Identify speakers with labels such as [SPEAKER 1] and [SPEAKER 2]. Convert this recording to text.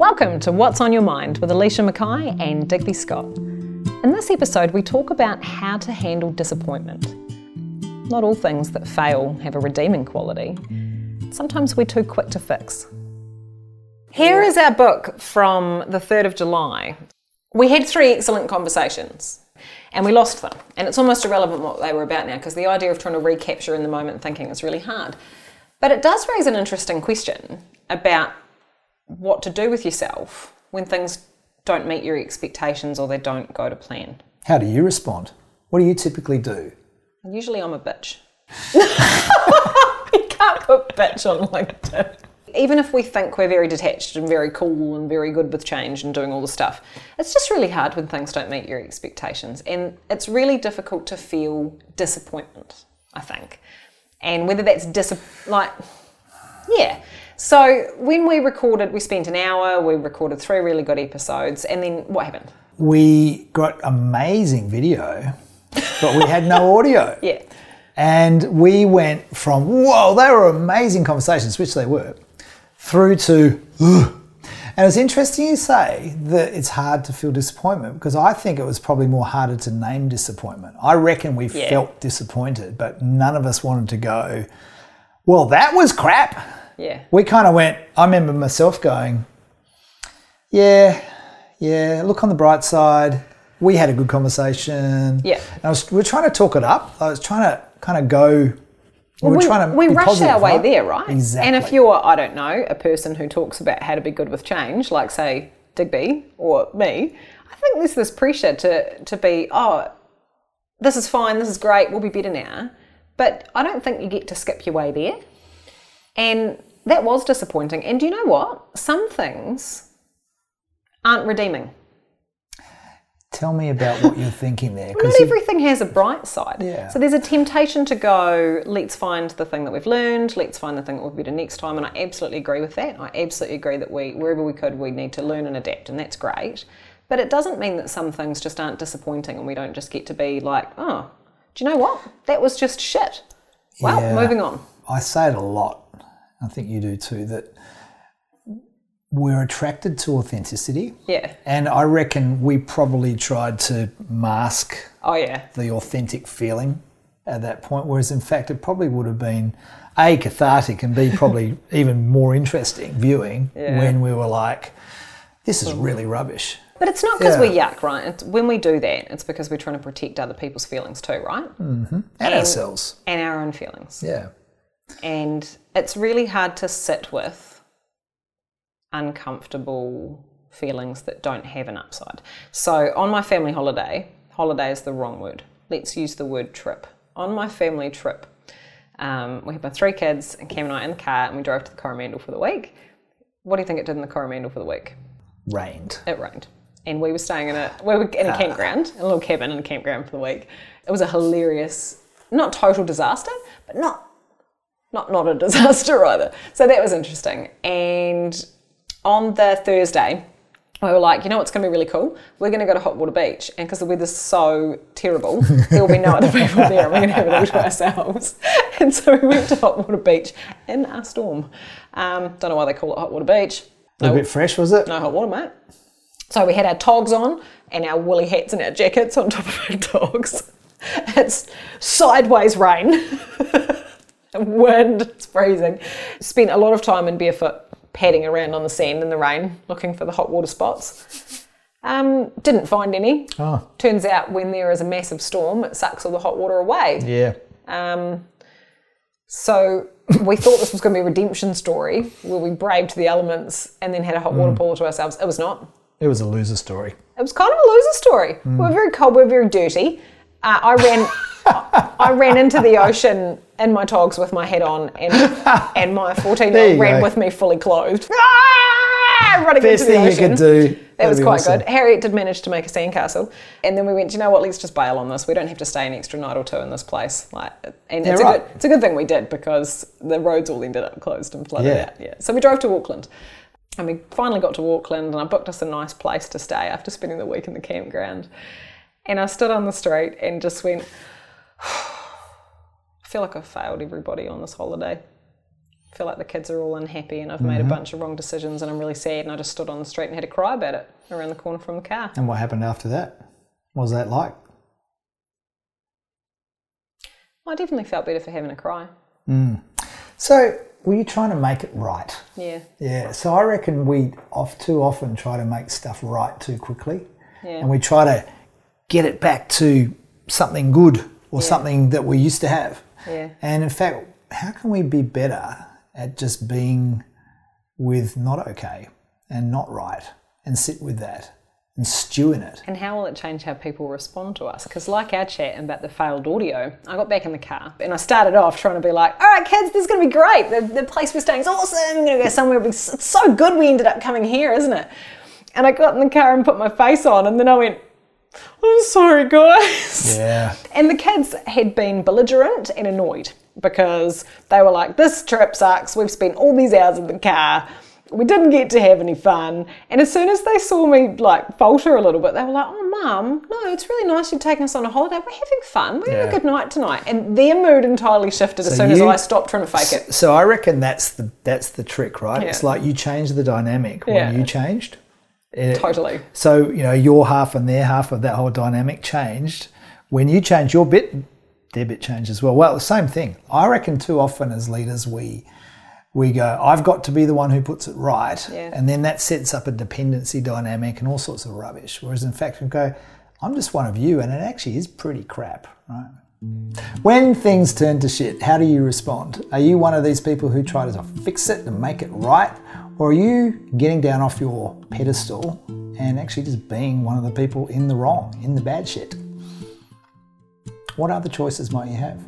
[SPEAKER 1] Welcome to What's on Your Mind with Alicia McKay and Digby Scott. In this episode, we talk about how to handle disappointment. Not all things that fail have a redeeming quality. Sometimes we're too quick to fix. Here is our book from the 3rd of July. We had three excellent conversations and we lost them. And it's almost irrelevant what they were about now because the idea of trying to recapture in the moment thinking is really hard. But it does raise an interesting question about what to do with yourself when things don't meet your expectations or they don't go to plan.
[SPEAKER 2] How do you respond? What do you typically do?
[SPEAKER 1] Usually I'm a bitch. you can't put bitch on LinkedIn. Even if we think we're very detached and very cool and very good with change and doing all the stuff, it's just really hard when things don't meet your expectations. And it's really difficult to feel disappointment, I think. And whether that's dis like, yeah. So when we recorded, we spent an hour, we recorded three really good episodes, and then what happened?
[SPEAKER 2] We got amazing video, but we had no audio.
[SPEAKER 1] Yeah.
[SPEAKER 2] And we went from, whoa, they were amazing conversations, which they were, through to, Ugh. and it's interesting you say that it's hard to feel disappointment because I think it was probably more harder to name disappointment. I reckon we
[SPEAKER 1] Yeah.
[SPEAKER 2] felt disappointed, but none of us wanted to go, well, that was crap.
[SPEAKER 1] Yeah.
[SPEAKER 2] we kind of went, I remember myself going, yeah, yeah, look on the bright side. We had a good conversation.
[SPEAKER 1] Yeah.
[SPEAKER 2] And I was, we were trying to talk it up. I was trying to kind of go, we were
[SPEAKER 1] we,
[SPEAKER 2] trying to
[SPEAKER 1] we
[SPEAKER 2] be
[SPEAKER 1] rush
[SPEAKER 2] positive,
[SPEAKER 1] our way
[SPEAKER 2] right?
[SPEAKER 1] there, right?
[SPEAKER 2] Exactly.
[SPEAKER 1] And if you're, I don't know, a person who talks about how to be good with change, like say Digby or me, I think there's this pressure to to be, oh, this is fine, this is great, we'll be better now. But I don't think you get to skip your way there. And that was disappointing. And do you know what? Some things aren't redeeming.
[SPEAKER 2] Tell me about what you're thinking there.
[SPEAKER 1] Not everything has a bright side.
[SPEAKER 2] Yeah.
[SPEAKER 1] So there's a temptation to go, let's find the thing that we've learned, let's find the thing that we'll be better next time. And I absolutely agree with that. I absolutely agree that we, wherever we could, we need to learn and adapt, and that's great. But it doesn't mean that some things just aren't disappointing and we don't just get to be like, oh, do you know what? That was just shit. Well,
[SPEAKER 2] Yeah.
[SPEAKER 1] moving on.
[SPEAKER 2] I say it a lot. I think you do too. That we're attracted to authenticity,
[SPEAKER 1] Yeah.
[SPEAKER 2] and I reckon we probably tried to mask
[SPEAKER 1] Oh, yeah.
[SPEAKER 2] the authentic feeling at that point, whereas in fact it probably would have been a cathartic and b probably even more interesting viewing when we were like, this is mm. really rubbish.
[SPEAKER 1] But it's not because
[SPEAKER 2] Yeah.
[SPEAKER 1] we're yuck, right? It's, when we do that, it's because we're trying to protect other people's feelings too, right? Mm-hmm.
[SPEAKER 2] And, ourselves.
[SPEAKER 1] And our own feelings.
[SPEAKER 2] Yeah.
[SPEAKER 1] And it's really hard to sit with uncomfortable feelings that don't have an upside. So on my family holiday, holiday is the wrong word. Let's use the word trip. On my family trip, um, we had my three kids and Cam and I in the car and we drove to the Coromandel for the week. What do you think it did in the Coromandel for the week?
[SPEAKER 2] Rained.
[SPEAKER 1] It rained. And we were staying in a we were in a campground, a little cabin in a campground for the week. It was a hilarious, not total disaster, but not not not a disaster either. So that was interesting. And on the Thursday, we were like, you know what's going to be really cool? We're going to go to Hot Water Beach, and because the weather's so terrible, there will be no other people there, and we're going to have it all to ourselves. And so we went to Hot Water Beach in a storm. Um, don't know why they call it Hot Water Beach.
[SPEAKER 2] A bit fresh, was it?
[SPEAKER 1] No hot water, mate. So we had our togs on and our woolly hats and our jackets on top of our togs. It's sideways rain, wind, it's freezing. Spent a lot of time in barefoot padding around on the sand in the rain looking for the hot water spots. Um, didn't find any.
[SPEAKER 2] Oh,
[SPEAKER 1] Turns out when there is a massive storm, it sucks all the hot water away.
[SPEAKER 2] yeah.
[SPEAKER 1] Um, so we thought this was going to be a redemption story where we braved the elements and then had a hot water pool to ourselves. It was not.
[SPEAKER 2] It was a loser story.
[SPEAKER 1] It was kind of a loser story. We were very cold. We were very dirty. Uh, I ran. I ran into the ocean in my togs with my head on, and and my fourteen year old ran
[SPEAKER 2] go.
[SPEAKER 1] with me fully clothed. Ah, running
[SPEAKER 2] Best
[SPEAKER 1] into the
[SPEAKER 2] thing you could do.
[SPEAKER 1] That was quite
[SPEAKER 2] awesome.
[SPEAKER 1] good. Harriet did manage to make a sandcastle, and then we went. "Do You know what? Let's just bail on this. We don't have to stay an extra night or two in this place. Like, and
[SPEAKER 2] Yeah,
[SPEAKER 1] it's a good. It's a good thing we did because the roads all ended up closed and flooded
[SPEAKER 2] Yeah.
[SPEAKER 1] out. Yeah. So we drove to Auckland, and we finally got to Auckland, and I booked us a nice place to stay after spending the week in the campground. And I stood on the street and just went. I feel like I've failed everybody on this holiday. I feel like the kids are all unhappy and I've made a mm-hmm. bunch of wrong decisions and I'm really sad and I just stood on the street and had to cry about it around the corner from the car.
[SPEAKER 2] And what happened after that? What was that like?
[SPEAKER 1] I definitely felt better for having a cry. Mm.
[SPEAKER 2] So, were you trying to make it right?
[SPEAKER 1] Yeah.
[SPEAKER 2] Yeah. So I reckon we off too often try to make stuff right too quickly,
[SPEAKER 1] Yeah.
[SPEAKER 2] and we try to get it back to something good or
[SPEAKER 1] Yeah.
[SPEAKER 2] something that we used to have.
[SPEAKER 1] Yeah.
[SPEAKER 2] And in fact, how can we be better at just being with not okay and not right and sit with that and stew in it?
[SPEAKER 1] And how will it change how people respond to us? Because, like our chat about the failed audio, I got back in the car and I started off trying to be like, all right, kids, this is going to be great. The, the place we're staying is awesome. We're going to go somewhere. It's it's so good we ended up coming here, isn't it? And I got in the car and put my face on, and then I went, I'm sorry, guys.
[SPEAKER 2] Yeah.
[SPEAKER 1] And the kids had been belligerent and annoyed because they were like, This trip sucks. We've spent all these hours in the car. We didn't get to have any fun. And as soon as they saw me like falter a little bit, they were like, Oh, mum, no, it's really nice you're taking us on a holiday. We're having fun. We're having
[SPEAKER 2] Yeah.
[SPEAKER 1] a good night tonight. And their mood entirely shifted as
[SPEAKER 2] So
[SPEAKER 1] soon as I stopped trying to fake it.
[SPEAKER 2] So I reckon that's the that's the trick, right? It's like you change the dynamic when
[SPEAKER 1] Yeah.
[SPEAKER 2] you changed. It-
[SPEAKER 1] Totally.
[SPEAKER 2] So, you know, your half and their half of that whole dynamic changed. When you change your bit, their bit changed as well. Well, the same thing. I reckon too often as leaders we we go, I've got to be the one who puts it right.
[SPEAKER 1] Yeah.
[SPEAKER 2] And then that sets up a dependency dynamic and all sorts of rubbish. Whereas in fact we go, I'm just one of you and it actually is pretty crap, right? When things turn to shit, how do you respond? Are you one of these people who try to fix it and make it right? Or are you getting down off your pedestal and actually just being one of the people in the wrong, in the bad shit? What other choices might you have?